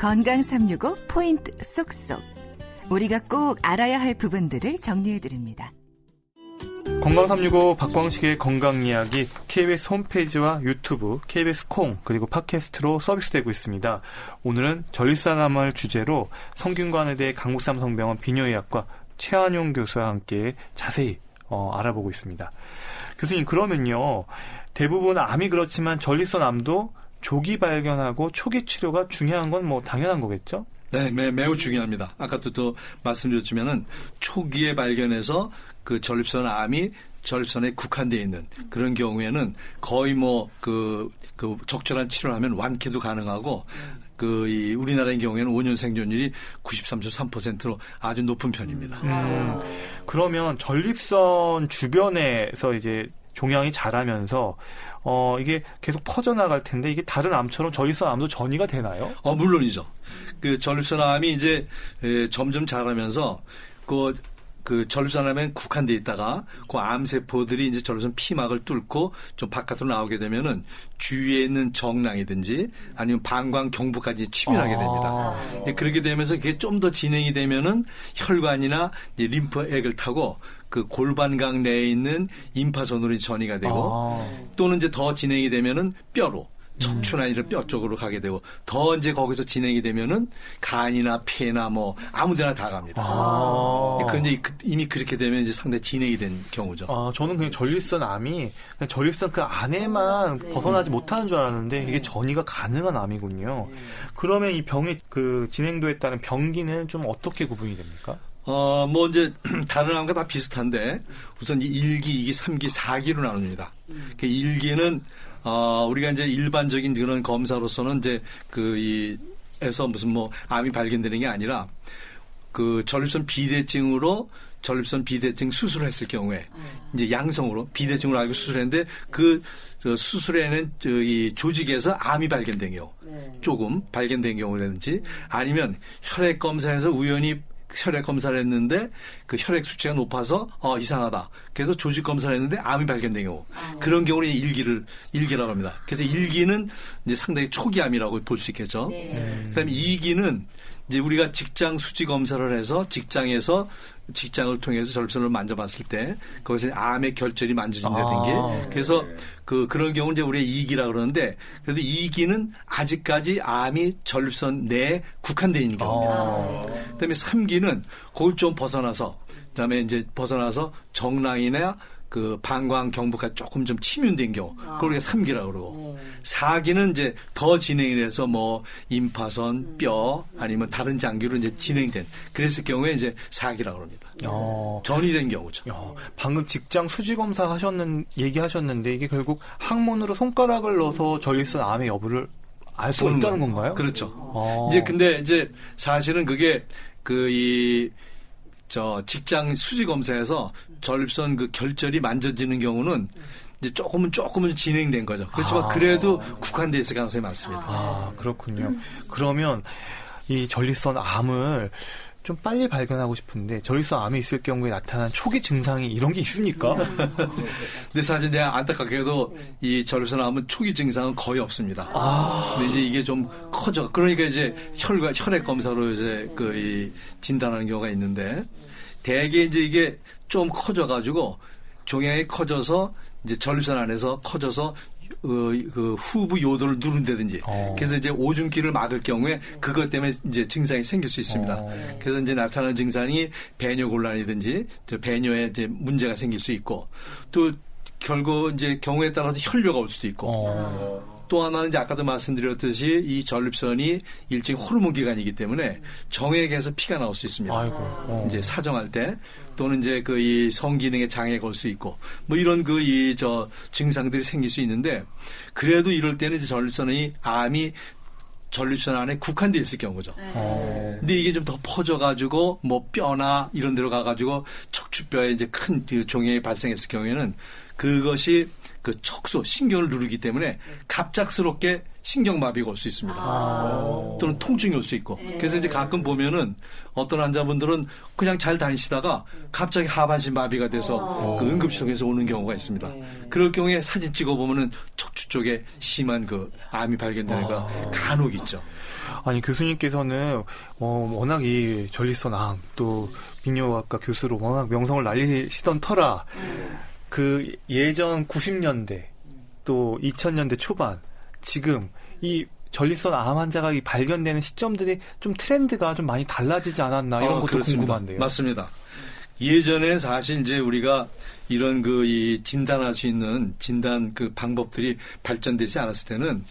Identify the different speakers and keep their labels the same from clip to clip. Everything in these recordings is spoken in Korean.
Speaker 1: 건강 365 포인트 쏙쏙. 우리가 꼭 알아야 할 부분들을 정리해 드립니다.
Speaker 2: 건강 365 박광식의 건강 이야기 KBS 홈페이지와 유튜브, KBS 콩 그리고 팟캐스트로 서비스되고 있습니다. 오늘은 전립선암을 주제로 성균관의대 강북삼성병원 비뇨의학과 최한용 교수와 함께 자세히 어, 알아보고 있습니다. 교수님 그러면요 대부분 암이 그렇지만 전립선암도 조기 발견하고 초기 치료가 중요한 건 뭐 당연한 거겠죠?
Speaker 3: 네, 매, 매우 중요합니다. 아까도 또 말씀드렸지만은 초기에 발견해서 그 전립선 암이 전립선에 국한되어 있는 그런 경우에는 거의 뭐그 그 적절한 치료를 하면 완쾌도 가능하고 그 이 우리나라의 경우에는 5년 생존율이 93.3%로 아주 높은 편입니다.
Speaker 2: 음, 그러면 전립선 주변에서 이제 종양이 자라면서 어 이게 계속 퍼져나갈 텐데 이게 다른 암처럼 전립선 암도 전이가 되나요?
Speaker 3: 어 물론이죠. 그 전립선 암이 이제 에, 점점 자라면서 그, 그 전립선 암에 국한돼 있다가 그 암세포들이 이제 전립선 피막을 뚫고 좀 바깥으로 나오게 되면은 주위에 있는 정낭이든지 아니면 방광 경부까지 침입하게 됩니다.
Speaker 2: 아.
Speaker 3: 예, 그렇게 되면서 그게 좀 더 진행이 되면은 혈관이나 이제 림프액을 타고 그 골반강 내에 있는 임파선으로 전이가 되고
Speaker 2: 아.
Speaker 3: 또는 이제 더 진행이 되면은 뼈로 척추나 이런 뼈 쪽으로 가게 되고 더 이제 거기서 진행이 되면은 간이나 폐나 뭐 아무데나 다 갑니다.
Speaker 2: 아.
Speaker 3: 근데 그- 이미 그렇게 되면 이제 상당히 진행이 된 경우죠.
Speaker 2: 아, 저는 그냥 전립선 암이 그냥 전립선 그 안에만 벗어나지 못하는 줄 알았는데 이게 전이가 가능한 암이군요. 그러면 이 병이 그 진행도에 따른 병기는 좀 어떻게 구분이 됩니까?
Speaker 3: 어, 뭐 이제 다른 암과 다 비슷한데 우선 이 1기, 2기, 3기, 4기로 나눕니다. 그 1기는 어, 우리가 이제 일반적인 그런 검사로서는 이제 그 이 에서 무슨 뭐 암이 발견되는 게 아니라 그 전립선 비대증으로 전립선 비대증 수술을 했을 경우에 이제 양성으로 비대증으로 알고 수술했는데 그저 수술에는 저이 조직에서 암이 발견된 경우 조금 발견된 경우라든지 아니면 혈액 검사에서 우연히 혈액 검사를 했는데 그 혈액 수치가 높아서 어 이상하다. 그래서 조직 검사를 했는데 암이 발견된 경우 그런 경우는 일기를 일기라고 합니다. 그래서 일기는 이제 상당히 초기암이라고 볼 수 있겠죠. 그다음에 이기는 이제 우리가 직장 수지 검사를 해서 직장에서 직장을 통해서 전립선을 만져봤을 때 거기서 암의 결절이 만져진다든지
Speaker 2: 아.
Speaker 3: 그래서 그 그런 경우는 이제 우리가 이기라 그러는데 그래도 이기는 아직까지 암이 전립선 내에 국한되어 있는 경우입니다.
Speaker 2: 아.
Speaker 3: 그다음에 3기는 그걸 좀 벗어나서 그다음에 이제 벗어나서 정낭이나 그 방광 경부가 조금 좀 침윤된 경우 그걸 우리가 3기라고 그러고 4기는 이제 더 진행이 돼서 뭐 임파선, 뼈 아니면 다른 장기로 이제 진행된 그랬을 경우에 이제 4기라고 그럽니다.
Speaker 2: 어.
Speaker 3: 전이 된 경우죠.
Speaker 2: 야, 방금 직장 수지 검사 하셨는 얘기하셨는데 이게 결국 항문으로 손가락을 넣어서 전립선 암의 여부를 알 수 있다는
Speaker 3: 거예요.
Speaker 2: 건가요?
Speaker 3: 그렇죠.
Speaker 2: 어.
Speaker 3: 이제 근데 이제 사실은 그게 그이 저 직장 수지 검사에서 전립선 그 결절이 만져지는 경우는 이제 조금은 조금은 진행된 거죠. 그렇지만
Speaker 2: 아.
Speaker 3: 그래도 국한돼 있을 가능성이 많습니다.
Speaker 2: 아, 그렇군요. 그러면 이 전립선 암을 좀 빨리 발견하고 싶은데 전립선 암이 있을 경우에 나타난 초기 증상이 이런 게 있습니까?
Speaker 3: 근데 사실 내가 안타깝게도 이 전립선 암은 초기 증상은 거의 없습니다.
Speaker 2: 아.
Speaker 3: 근데 이제 이게 좀 커져. 그러니까 이제 혈관 혈액 검사로 이제 그 이 진단하는 경우가 있는데 대개 이제 이게 좀 커져 가지고 종양이 커져서 이제 전립선 안에서 커져서 어, 그 후부 요도를 누른다든지
Speaker 2: 어.
Speaker 3: 그래서 이제 오줌기를 막을 경우에 그것 때문에 이제 증상이 생길 수 있습니다.
Speaker 2: 어.
Speaker 3: 그래서 이제 나타나는 증상이 배뇨 곤란이든지 저 배뇨에 이제 문제가 생길 수 있고 또 결국 이제 경우에 따라서 혈뇨가 올 수도 있고
Speaker 2: 어.
Speaker 3: 또 하나는 이제 아까도 말씀드렸듯이 이 전립선이 일종의 호르몬 기관이기 때문에 정액에서 피가 나올 수 있습니다.
Speaker 2: 아이고. 어.
Speaker 3: 이제 사정할 때 또는 이제 그 이 성기능에 장애가 올 수 있고 뭐 이런 그 이 저 증상들이 생길 수 있는데 그래도 이럴 때는 이제 전립선이 암이 전립선 안에 국한돼 있을 경우죠.
Speaker 2: 어.
Speaker 3: 근데 이게 좀 더 퍼져가지고 뭐 뼈나 이런 데로 가가지고 척추뼈에 이제 큰 그 종양이 발생했을 경우에는 그것이 그 척수 신경을 누르기 때문에 갑작스럽게 신경마비가 올 수 있습니다.
Speaker 2: 아.
Speaker 3: 또는 통증이 올 수 있고. 그래서 이제 가끔 보면은 어떤 환자분들은 그냥 잘 다니시다가 갑자기 하반신 마비가 돼서 그 응급실에서 오는 경우가 있습니다. 그럴 경우에 사진 찍어 보면은 척추 쪽에 심한 그 암이 발견되는 거 간혹 있죠.
Speaker 2: 아니 교수님께서는 어, 워낙 이 전립선 암 또 비뇨학과 교수로 워낙 명성을 날리시던 터라 그 예전 90년대 또 2000년대 초반 지금 이 전립선 암 환자가 발견되는 시점들이 좀 트렌드가 좀 많이 달라지지 않았나 이런 어, 것도 그렇습니다. 궁금한데요.
Speaker 3: 맞습니다. 예전에 사실 이제 우리가 이런 그 이 진단할 수 있는 진단 그 방법들이 발전되지 않았을 때는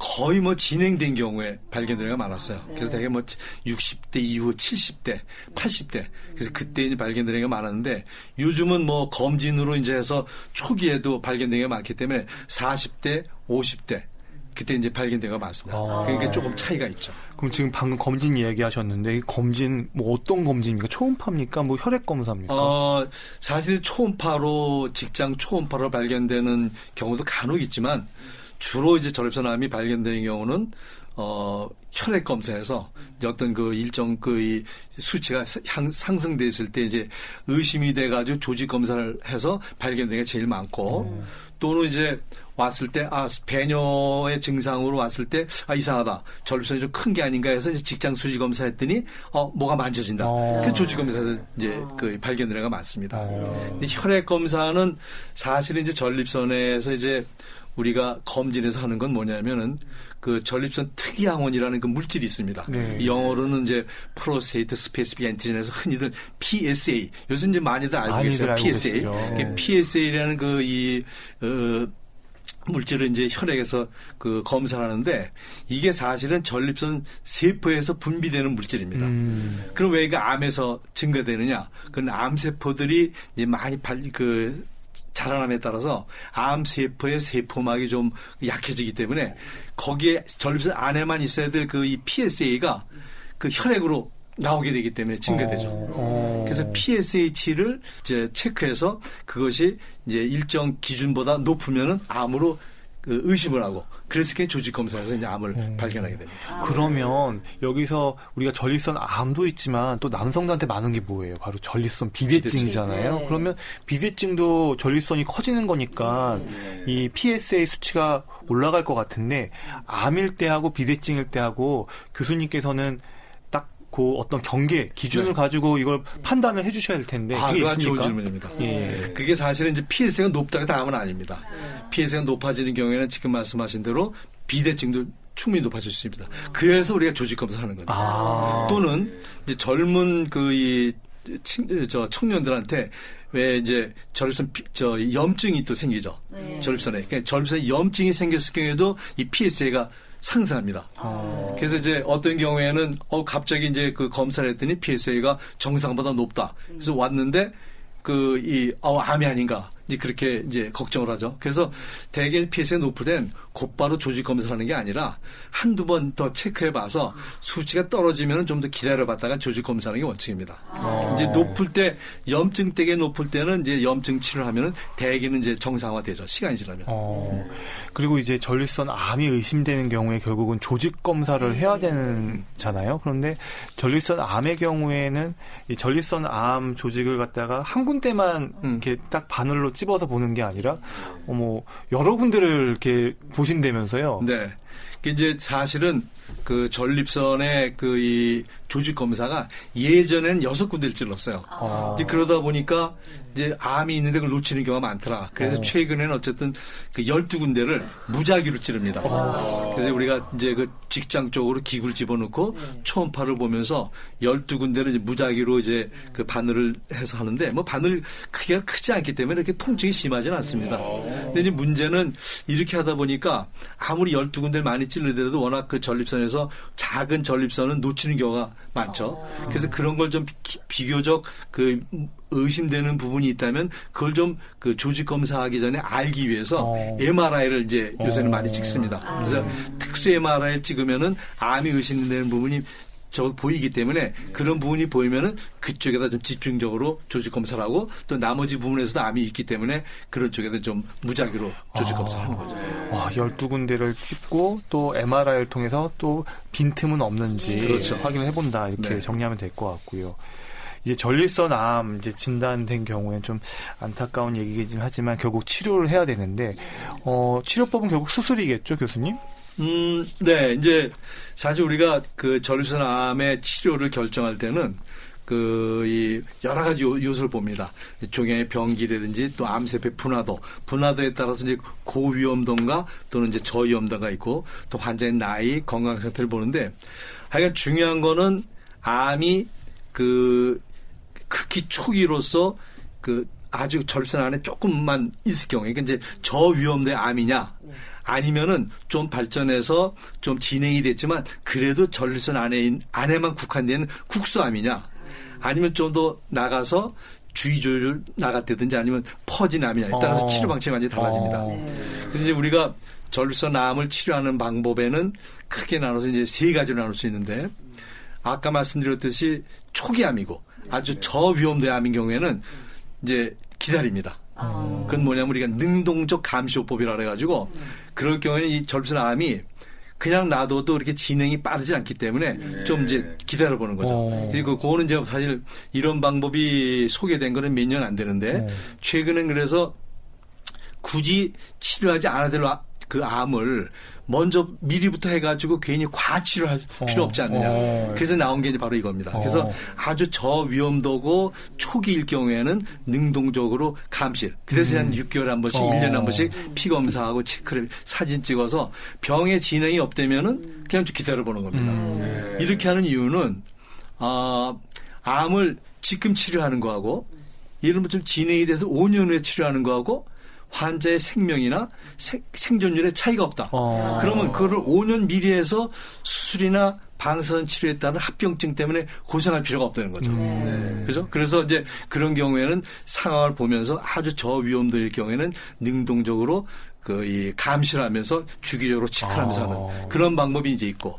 Speaker 3: 거의 뭐 진행된 경우에 발견되는 게 많았어요. 그래서 되게 뭐 60대 이후 70대, 80대. 그래서 그때 이제 발견되는 게 많았는데 요즘은 뭐 검진으로 이제 해서 초기에도 발견되는 게 많기 때문에 40대, 50대 그때 이제 발견된 거 많습니다. 아. 그러니까 조금 차이가 있죠.
Speaker 2: 그럼 지금 방금 검진 이야기하셨는데 이 검진 뭐 어떤 검진입니까? 초음파입니까? 뭐 혈액 검사입니까? 어,
Speaker 3: 사실 초음파로 직장 초음파로 발견되는 경우도 간혹 있지만 주로 이제 전립선암이 발견되는 경우는 어, 혈액 검사에서 어떤 그 일정 그 수치가 상승돼 있을 때 이제 의심이 돼 가지고 조직 검사를 해서 발견되는 게 제일 많고 음. 또는 이제 왔을 때, 아, 배뇨의 증상으로 왔을 때, 아, 이상하다. 전립선이 좀 큰 게 아닌가 해서 이제 직장 수지 검사했더니, 어, 뭐가 만져진다. 어. 그 조직 검사에서 이제 그 발견된 애가 많습니다. 어. 근데 혈액 검사는 사실은 이제 전립선에서 이제 우리가 검진해서 하는 건 뭐냐면은 그 전립선 특이항원이라는 그 물질이 있습니다. 네. 영어로는 이제 prostate specific antigen에서 흔히들 PSA. 요즘 이제 많이들 알고 계세요. PSA. 네. PSA라는 그이 어, 물질을 이제 혈액에서 그 검사를 하는데 이게 사실은 전립선 세포에서 분비되는 물질입니다. 음. 그럼 왜 이게 암에서 증가되느냐? 그건 암세포들이 이제 많이 발, 그 자라남에 따라서 암 세포의 세포막이 좀 약해지기 때문에 거기에 전립선 안에만 있어야 될 그 이 PSA가 그 혈액으로 나오게 되기 때문에 증가되죠. 어, 어. 그래서 PSH를 이제 체크해서 그것이 이제 일정 기준보다 높으면은 암으로 그 의심을 하고 그래서 그게 조직 검사에서 이제 암을 음. 발견하게 됩니다.
Speaker 2: 아. 그러면 여기서 우리가 전립선 암도 있지만 또 남성들한테 많은 게 뭐예요? 바로 전립선 비대증이잖아요. 네. 그러면 비대증도 전립선이 커지는 거니까 네. 이 PSA 수치가 올라갈 것 같은데 암일 때하고 비대증일 때하고 교수님께서는 그 어떤 경계 기준을 네. 가지고 이걸 판단을 해주셔야 될 텐데
Speaker 3: 아, 그게? 좋은 질문입니다. 예. 그게 사실은 이제 PSA가 높다가 다음은 아닙니다. PSA가 높아지는 경우에는 지금 말씀하신 대로 비대증도 충분히 높아질 수 있습니다. 그래서 우리가 조직 검사하는 겁니다. 아. 또는 이제 젊은 그이 저 청년들한테 왜 이제 전립선 저 염증이 또 생기죠. 네. 전립선에. 그러니까 전립선에 염증이 생겼을 경우에도 이 PSA가 상승합니다. 아. 그래서 이제 어떤 경우에는 어 갑자기 이제 그 검사를 했더니 PSA가 정상보다 높다. 그래서 왔는데 그 이 어, 암이 아닌가 이제 그렇게 이제 걱정을 하죠. 그래서 대개 PSA 높을 땐 곧바로 조직 검사를 하는 게 아니라 한두 번 더 체크해 봐서 수치가 떨어지면 좀 더 기다려 봤다가 조직 검사하는 게 원칙입니다. 아. 이제 높을 때 염증 되게 높을 때는 이제 염증 치료를 하면은 대개는 이제 정상화 되죠. 시간이 지나면. 어.
Speaker 2: 그리고 이제 전립선 암이 의심되는 경우에 결국은 조직 검사를 해야 되는잖아요. 그런데 전립선 암의 경우에는 이 전립선 암 조직을 갖다가 한 군데만 음. 이렇게 딱 바늘로 찝어서 보는 게 아니라 어뭐 여러 군데를 이렇게 보신다면서요.
Speaker 3: 네. 이제 사실은 그 전립선의 그 이 조직 검사가 예전엔 여섯 군데를 찔렀어요. 아. 이제 그러다 보니까 이제 암이 있는데 그걸 놓치는 경우가 많더라. 그래서 어. 최근에는 어쨌든 그 열두 군데를 무작위로 찌릅니다. 아. 그래서 우리가 이제 그 직장 쪽으로 기구를 집어넣고 네. 초음파를 보면서 열두 군데를 이제 무작위로 이제 그 바늘을 해서 하는데 뭐 바늘 크기가 크지 않기 때문에 이렇게 통증이 심하지는 않습니다. 아. 근데 이제 문제는 이렇게 하다 보니까 아무리 열두 군데 를 많이 찔르더라도 워낙 그 전립선에서 작은 전립선은 놓치는 경우가 많죠. 그래서 그런 걸 좀 비교적 그 의심되는 부분이 있다면 그걸 좀 그 조직 검사하기 전에 알기 위해서 어. MRI를 이제 요새는 어. 많이 찍습니다. 그래서 특수 MRI를 찍으면은 암이 의심되는 부분이 저 보이기 때문에 그런 부분이 보이면은 그쪽에다 좀 집중적으로 조직 검사를 하고 또 나머지 부분에서도 암이 있기 때문에 그런 쪽에다 좀 무작위로 조직 검사를 하는 거죠.
Speaker 2: 와, 12군데를 찍고 또 MRI를 통해서 또 빈틈은 없는지 그렇죠. 확인을 해본다 이렇게 네. 정리하면 될 것 같고요. 이제 전립선 암 이제 진단된 경우에 좀 안타까운 얘기긴 하지만 결국 치료를 해야 되는데 어 치료법은 결국 수술이겠죠, 교수님?
Speaker 3: 음, 네, 이제 사실 우리가 그 전립선암의 치료를 결정할 때는 그, 이, 여러 가지 요, 요소를 봅니다. 종양의 병기라든지 또 암세포 분화도, 분화도에 따라서 이제 고위험도인가 또는 이제 저위험도가 있고 또 환자의 나이, 건강 상태를 보는데 하여간 중요한 거는 암이 그 극히 초기로서 그 아주 절선 안에 조금만 있을 경우에 그러니까 이제 저위험도의 암이냐 아니면은 좀 발전해서 좀 진행이 됐지만 그래도 전립선 안에 안에만 국한된 국수암이냐 아니면 좀 더 나가서 주의조절 나갔다든지 아니면 퍼진 암이냐에 따라서
Speaker 2: 어.
Speaker 3: 치료 방식이 완전히 달라집니다.
Speaker 2: 어.
Speaker 3: 그래서 이제 우리가 전립선 암을 치료하는 방법에는 크게 나눠서 이제 세 가지로 나눌 수 있는데 아까 말씀드렸듯이 초기암이고 아주 저위험도의 암인 경우에는 이제 기다립니다. 그건 뭐냐면 우리가 능동적 감시호법이라 그래가지고 그럴 경우에는 이 전립선 암이 그냥 놔둬도 이렇게 진행이 빠르지 않기 때문에 좀 이제 기다려보는 거죠.
Speaker 2: 어.
Speaker 3: 그리고 그거는 이제 사실 이런 방법이 소개된 거는 몇 년 안 되는데
Speaker 2: 어.
Speaker 3: 최근엔 그래서 굳이 치료하지 않아도 될 아- 그 암을 먼저 미리부터 해가지고 괜히 과치료 할 필요
Speaker 2: 어.
Speaker 3: 없지 않느냐.
Speaker 2: 어.
Speaker 3: 그래서 나온 게 이제 바로 이겁니다.
Speaker 2: 어.
Speaker 3: 그래서 아주 저위험도고 초기일 경우에는 능동적으로 감시. 그 대신 한 6개월에 한 번씩,
Speaker 2: 어.
Speaker 3: 1년에 한 번씩 피 검사하고 체크를 사진 찍어서 병의 진행이 없다면은 그냥 좀 기다려보는 겁니다.
Speaker 2: 음.
Speaker 3: 이렇게 하는 이유는 아, 암을 지금 치료하는 거하고 예를 들면 좀 진행이 돼서 5년 후에 치료하는 거하고 환자의 생명이나 생, 생존율에 차이가 없다.
Speaker 2: 어.
Speaker 3: 그러면 그거를 5년 미리 해서 수술이나 방사선 치료에 따른 합병증 때문에 고생할 필요가 없다는 거죠.
Speaker 2: 음.
Speaker 3: 그죠? 그래서 이제 그런 경우에는 상황을 보면서 아주 저위험도일 경우에는 능동적으로 그 이 감시를 하면서 주기적으로 체크를 하면서
Speaker 2: 아.
Speaker 3: 하는 그런 방법이 이제 있고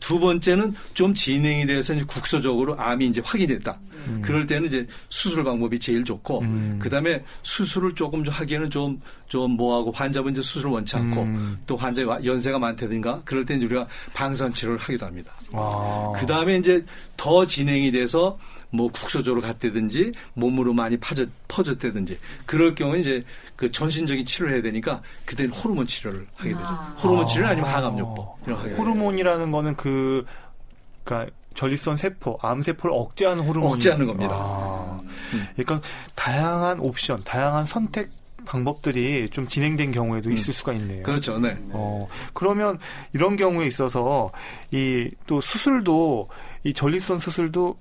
Speaker 3: 두 번째는 좀 진행이 돼서 이제 국소적으로 암이 이제 확인됐다. 그럴 때는 이제 수술 방법이 제일 좋고
Speaker 2: 음.
Speaker 3: 그다음에 수술을 조금 좀 하기에는 좀 좀 뭐하고 환자분 이제 수술을 원치 않고
Speaker 2: 음.
Speaker 3: 또 환자가 연세가 많다든가 그럴 때는 우리가 방사선 치료를 하기도 합니다.
Speaker 2: 아.
Speaker 3: 그 다음에 이제 더 진행이 돼서 뭐 국소적으로 갔다든지 몸으로 많이 퍼졌, 퍼졌다든지 그럴 경우에 이제 그 전신적인 치료를 해야 되니까 그때는 호르몬 치료를 하게 되죠. 호르몬 치료 아니면 항암요법 이런 거 하게 되죠.
Speaker 2: 호르몬이라는 거는 그, 그니까 전립선 세포, 암 세포를 억제하는 호르몬.
Speaker 3: 억제하는 겁니다.
Speaker 2: 아,
Speaker 3: 음.
Speaker 2: 그러니까 다양한 옵션, 다양한 선택 방법들이 좀 진행된 경우에도 있을 수가 있네요.
Speaker 3: 그렇죠. 네.
Speaker 2: 어, 그러면 이런 경우에 있어서 이 또 수술도 이 전립선 수술도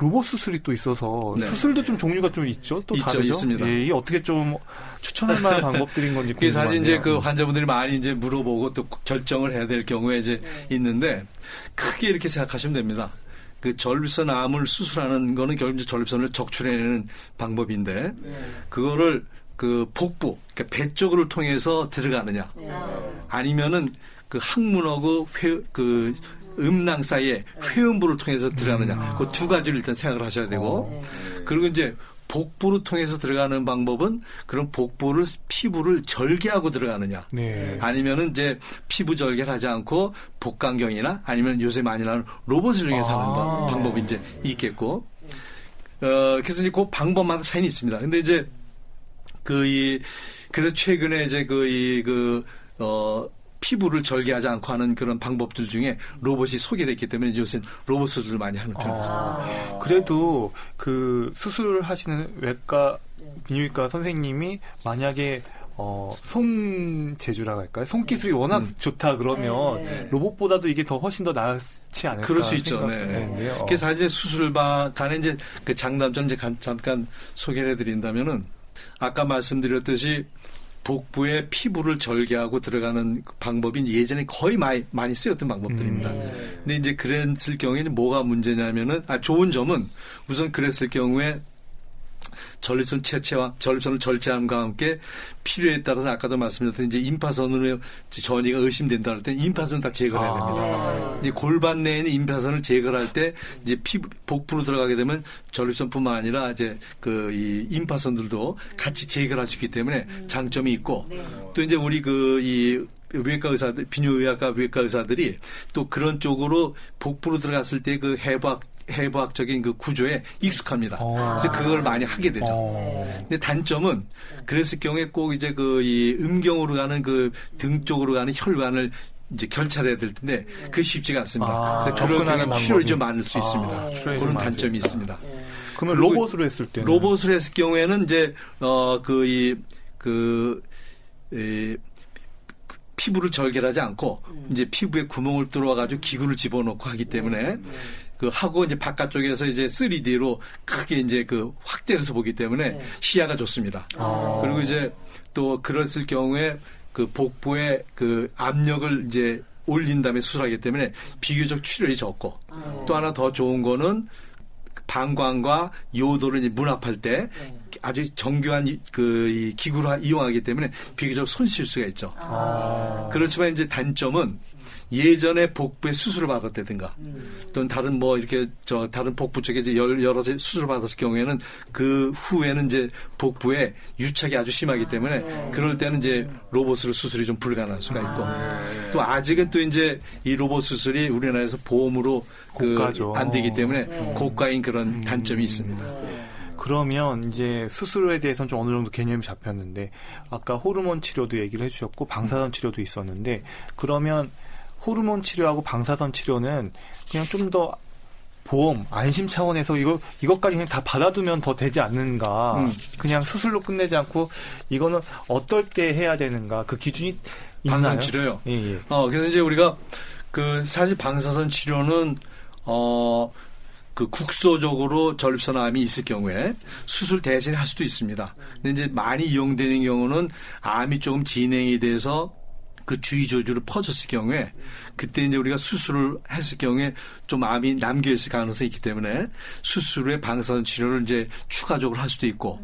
Speaker 2: 로봇 수술이 또 있어서
Speaker 3: 네.
Speaker 2: 수술도 좀 종류가 좀 있죠? 또
Speaker 3: 있죠,
Speaker 2: 다르죠?
Speaker 3: 있습니다.
Speaker 2: 예, 이게 어떻게 좀 추천할 만한 방법들인 건지
Speaker 3: 그게 사실. 이제 그 환자분들이 많이 이제 물어보고 또 결정을 해야 될 경우에 이제 있는데 크게 이렇게 생각하시면 됩니다. 그 전립선 암을 수술하는 거는 결국 이제 전립선을 적출해내는 방법인데 그거를 그 복부, 그러니까 배 쪽을 통해서 들어가느냐 아니면은 그 항문하고 회, 그 음낭 사이에 회음부를 통해서 들어가느냐. 그 두 가지를 일단 생각을 하셔야 되고. 그리고 이제 복부를 통해서 들어가는 방법은 그런 복부를 피부를 절개하고 들어가느냐.
Speaker 2: 네.
Speaker 3: 아니면은 이제 피부 절개를 하지 않고 복강경이나 아니면 요새 많이 나오는 로봇을 이용해서 하는
Speaker 2: 아.
Speaker 3: 방- 방법이 이제 있겠고. 어 그래서 이제 그 방법마다 차이는 있습니다. 근데 이제 그 이 그래서 최근에 이제 그 이그어 피부를 절개하지 않고 하는 그런 방법들 중에 로봇이 소개됐기 때문에 요새 로봇 수술을 많이 하는 편이죠.
Speaker 2: 아, 그래도 그 수술을 하시는 외과 비뇨기과 선생님이 만약에 어, 손 재주라고 할까요? 손 기술이 워낙 좋다 그러면
Speaker 4: 네.
Speaker 2: 로봇보다도 이게 더 훨씬 더 나지 않을까
Speaker 3: 그럴 수 있죠. 네.
Speaker 2: 생각되는데요.
Speaker 3: 그래서 사실 수술방 간에 이제 그 장단점 이제 간- 잠깐 소개를 해드린다면은 아까 말씀드렸듯이 복부의 피부를 절개하고 들어가는 그 방법이 예전에 거의 많이, 많이 쓰였던 방법들입니다. 근데 이제 그랬을 경우에는 뭐가 문제냐면은, 아, 좋은 점은 우선 그랬을 경우에 전립선 채체와 전립선을 절제함과 함께 필요에 따라서 아까도 말씀드렸던 이제 임파선으로 전이가 의심된다 할 때는 임파선을 다 제거해야
Speaker 2: 아.
Speaker 3: 됩니다. 이제 골반 내에 있는 임파선을 제거할 때 이제 피부 복부로 들어가게 되면 전립선뿐만 아니라 이제 그 이 임파선들도 같이 제거할 수 있기 때문에 장점이 있고 또 이제 우리 그이 외과 의사들 비뇨의학과 외과 의사들이 또 그런 쪽으로 복부로 들어갔을 때 그 해부학 해부학적인 그 구조에 익숙합니다.
Speaker 2: 어.
Speaker 3: 그래서 그걸 많이 하게 되죠.
Speaker 2: 어.
Speaker 3: 근데 단점은 그랬을 경우에 꼭 이제 그 이 음경으로 가는 그 등 쪽으로 가는 혈관을 이제 결찰해야 될 텐데 그 쉽지가 않습니다.
Speaker 2: 아,
Speaker 3: 그래서 그런
Speaker 2: 접근하는
Speaker 3: 출혈이. 좀 많을 수
Speaker 2: 아,
Speaker 3: 있습니다. 그런 단점이
Speaker 2: 수
Speaker 3: 있습니다.
Speaker 2: 그러면
Speaker 3: 그리고
Speaker 2: 로봇으로 했을 때는
Speaker 3: 로봇을 했을 경우에는 이제 어그 이그 에, 그 피부를 절개하지 않고 이제 피부에 구멍을 뚫어 가지고 기구를 집어넣고 하기 때문에 그 하고 이제 바깥쪽에서 이제 3D로 크게 이제 그 확대해서 보기 때문에 시야가 좋습니다.
Speaker 2: 아.
Speaker 3: 그리고 이제 또 그랬을 경우에 그 복부에 그 압력을 이제 올린 다음에 수술하기 때문에 비교적 출혈이 적고 또 하나 더 좋은 거는 방광과 요도를 이제 문합할 때 아주 정교한 이- 그이 기구를 이용하기 때문에 비교적 손실 수가 있죠.
Speaker 2: 아.
Speaker 3: 그렇지만 이제 단점은 예전에 복부에 수술을 받았다든가 또는 다른 뭐 이렇게 저 다른 복부 쪽에 이제 열- 여러 제 수술을 받았을 경우에는 그 후에는 이제 복부에 유착이 아주 심하기 때문에 그럴 때는 이제 로봇으로 수술이 좀 불가능할 수가 있고. 또 아직은 또 이제 이 로봇 수술이 우리나라에서 보험으로 그
Speaker 2: 고가죠.
Speaker 3: 안 되기 때문에 고가인 그런 단점이 있습니다.
Speaker 2: 그러면 이제 수술에 대해서는 좀 어느 정도 개념이 잡혔는데 아까 호르몬 치료도 얘기를 해주셨고 방사선 치료도 있었는데 그러면 호르몬 치료하고 방사선 치료는 그냥 좀 더 보험 안심 차원에서 이거 이것까지 그냥 다 받아두면 더 되지 않는가
Speaker 3: 음.
Speaker 2: 그냥 수술로 끝내지 않고 이거는 어떨 때 해야 되는가 그 기준이?
Speaker 3: 방사선 치료요.
Speaker 2: 예, 예.
Speaker 3: 어, 그래서 이제 우리가 그 사실 방사선 치료는 어, 그 국소적으로 전립선 암이 있을 경우에 수술 대신에 할 수도 있습니다. 근데 이제 많이 이용되는 경우는 암이 조금 진행이 돼서 그 주위 조주로 퍼졌을 경우에 그때 이제 우리가 수술을 했을 경우에 좀 암이 남겨 있을 가능성이 있기 때문에 수술 후에 방사선 치료를 이제 추가적으로 할 수도 있고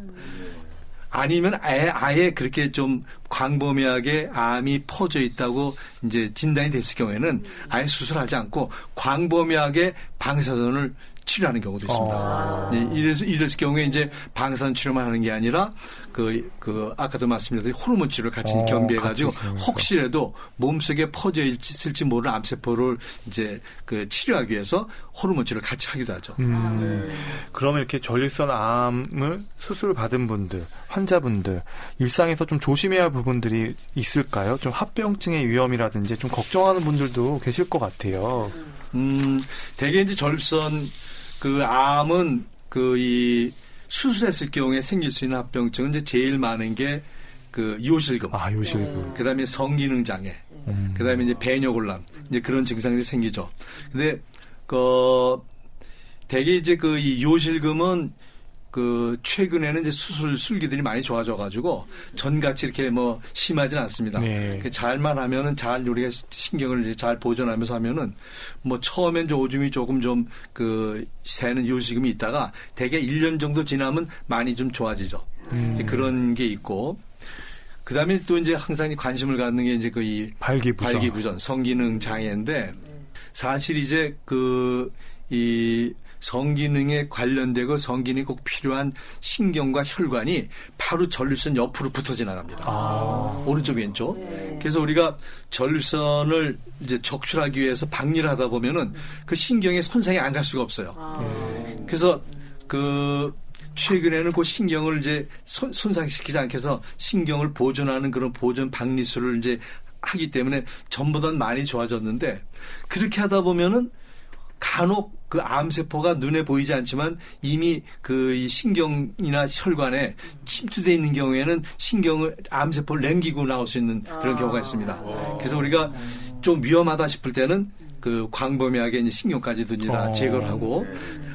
Speaker 3: 아니면 아예, 아예 그렇게 좀 광범위하게 암이 퍼져 있다고 이제 진단이 됐을 경우에는 아예 수술하지 않고 광범위하게 방사선을 치료하는 경우도 있습니다.
Speaker 2: 아.
Speaker 3: 네, 이랬을, 이랬을 경우에 이제 방사선 치료만 하는 게 아니라 그, 그, 아까도 말씀드렸듯이 호르몬 치료를 같이
Speaker 2: 어,
Speaker 3: 겸비해가지고. 혹시라도 몸속에 퍼져 있을지 모르는 암세포를 이제 그 치료하기 위해서 호르몬 치료를 같이 하기도 하죠.
Speaker 2: 음, 그러면 이렇게 전립선 암을 수술을 받은 분들, 환자분들, 일상에서 좀 조심해야 할 부분들이 있을까요? 좀 합병증의 위험이라든지 좀 걱정하는 분들도 계실 것 같아요.
Speaker 3: 음, 대개 이제 전립선 그 암은 그 이 수술했을 경우에 생길 수 있는 합병증은 이제 제일 많은 게 그 요실금,
Speaker 2: 아, 요실금.
Speaker 3: 그다음에 성기능 장애,
Speaker 2: 음.
Speaker 3: 그다음에 이제 배뇨 곤란 이제 그런 증상들이 생기죠. 근데 그 대개 이제 그 이 요실금은 그 최근에는 이제 수술 술기들이 많이 좋아져 가지고 전같이 이렇게 뭐 심하진 않습니다.
Speaker 2: 네.
Speaker 3: 그 잘만 하면은 잘 우리가 신경을 이제 잘 보존하면서 하면은 뭐 처음엔 좀 오줌이 조금 좀 그 새는 요식음이 있다가 대개 1년 정도 지나면 많이 좀 좋아지죠. 이제 그런 게 있고 그다음에 또 이제 항상 관심을 갖는 게 이제 그 이
Speaker 2: 발기부전.
Speaker 3: 발기부전, 성기능 장애인데 사실 이제 그이 성기능에 관련되고 성기능이 꼭 필요한 신경과 혈관이 바로 전립선 옆으로 붙어 지나갑니다.
Speaker 2: 아.
Speaker 3: 오른쪽 왼쪽. 그래서 우리가 전립선을 이제 적출하기 위해서 박리를 하다 보면은 그 신경에 손상이 안 갈 수가 없어요. 그래서 그 최근에는 그 신경을 이제 손, 손상시키지 않게 해서 신경을 보존하는 그런 보존 박리술을 이제 하기 때문에 전보다 많이 좋아졌는데 그렇게 하다 보면은 간혹 그 암세포가 눈에 보이지 않지만 이미 그이 신경이나 혈관에 침투되어 있는 경우에는 신경을 암세포를 남기고 나올 수 있는 그런 경우가 있습니다. 그래서 우리가 좀 위험하다 싶을 때는 그 광범위하게 이제 신경까지도 이제 다
Speaker 2: 어.
Speaker 3: 제거를 하고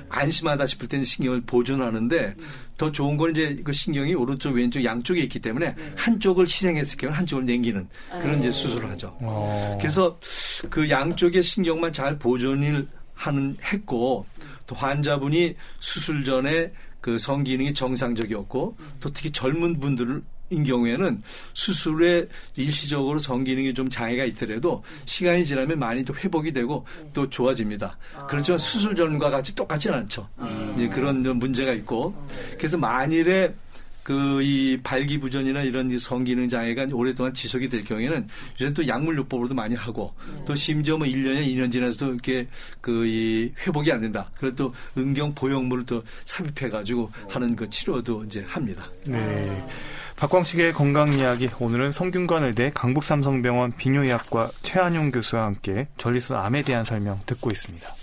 Speaker 3: 안심하다 싶을 때는 신경을 보존하는데 더 좋은 건 이제 그 신경이 오른쪽 왼쪽 양쪽에 있기 때문에 한쪽을 희생했을 경우 한쪽을 남기는 그런 이제 수술을 하죠.
Speaker 2: 어.
Speaker 3: 그래서 그 양쪽의 신경만 잘 보존을 하는 했고 또 환자분이 수술 전에 그 성기능이 정상적이었고 또 특히 젊은 분들인 경우에는 수술에 일시적으로 성기능이 좀 장애가 있더라도 시간이 지나면 많이 또 회복이 되고 또 좋아집니다. 그렇지만 수술 전과 같이 똑같지는 않죠. 이제 그런 좀 문제가 있고 그래서 만일에 그 이 발기부전이나 이런 이 성기능 장애가 오랫동안 지속이 될 경우에는 요새 또 약물요법으로도 많이 하고 또 심지어 뭐 1년이나 2년 지나서도 이렇게 그 이 회복이 안 된다. 그래도 또 응경 보형물을 또 삽입해 가지고 하는 그 치료도 이제 합니다.
Speaker 2: 네. 박광식의 건강 이야기 오늘은 성균관의대 강북삼성병원 비뇨의학과 최한용 교수와 함께 전립선 암에 대한 설명 듣고 있습니다.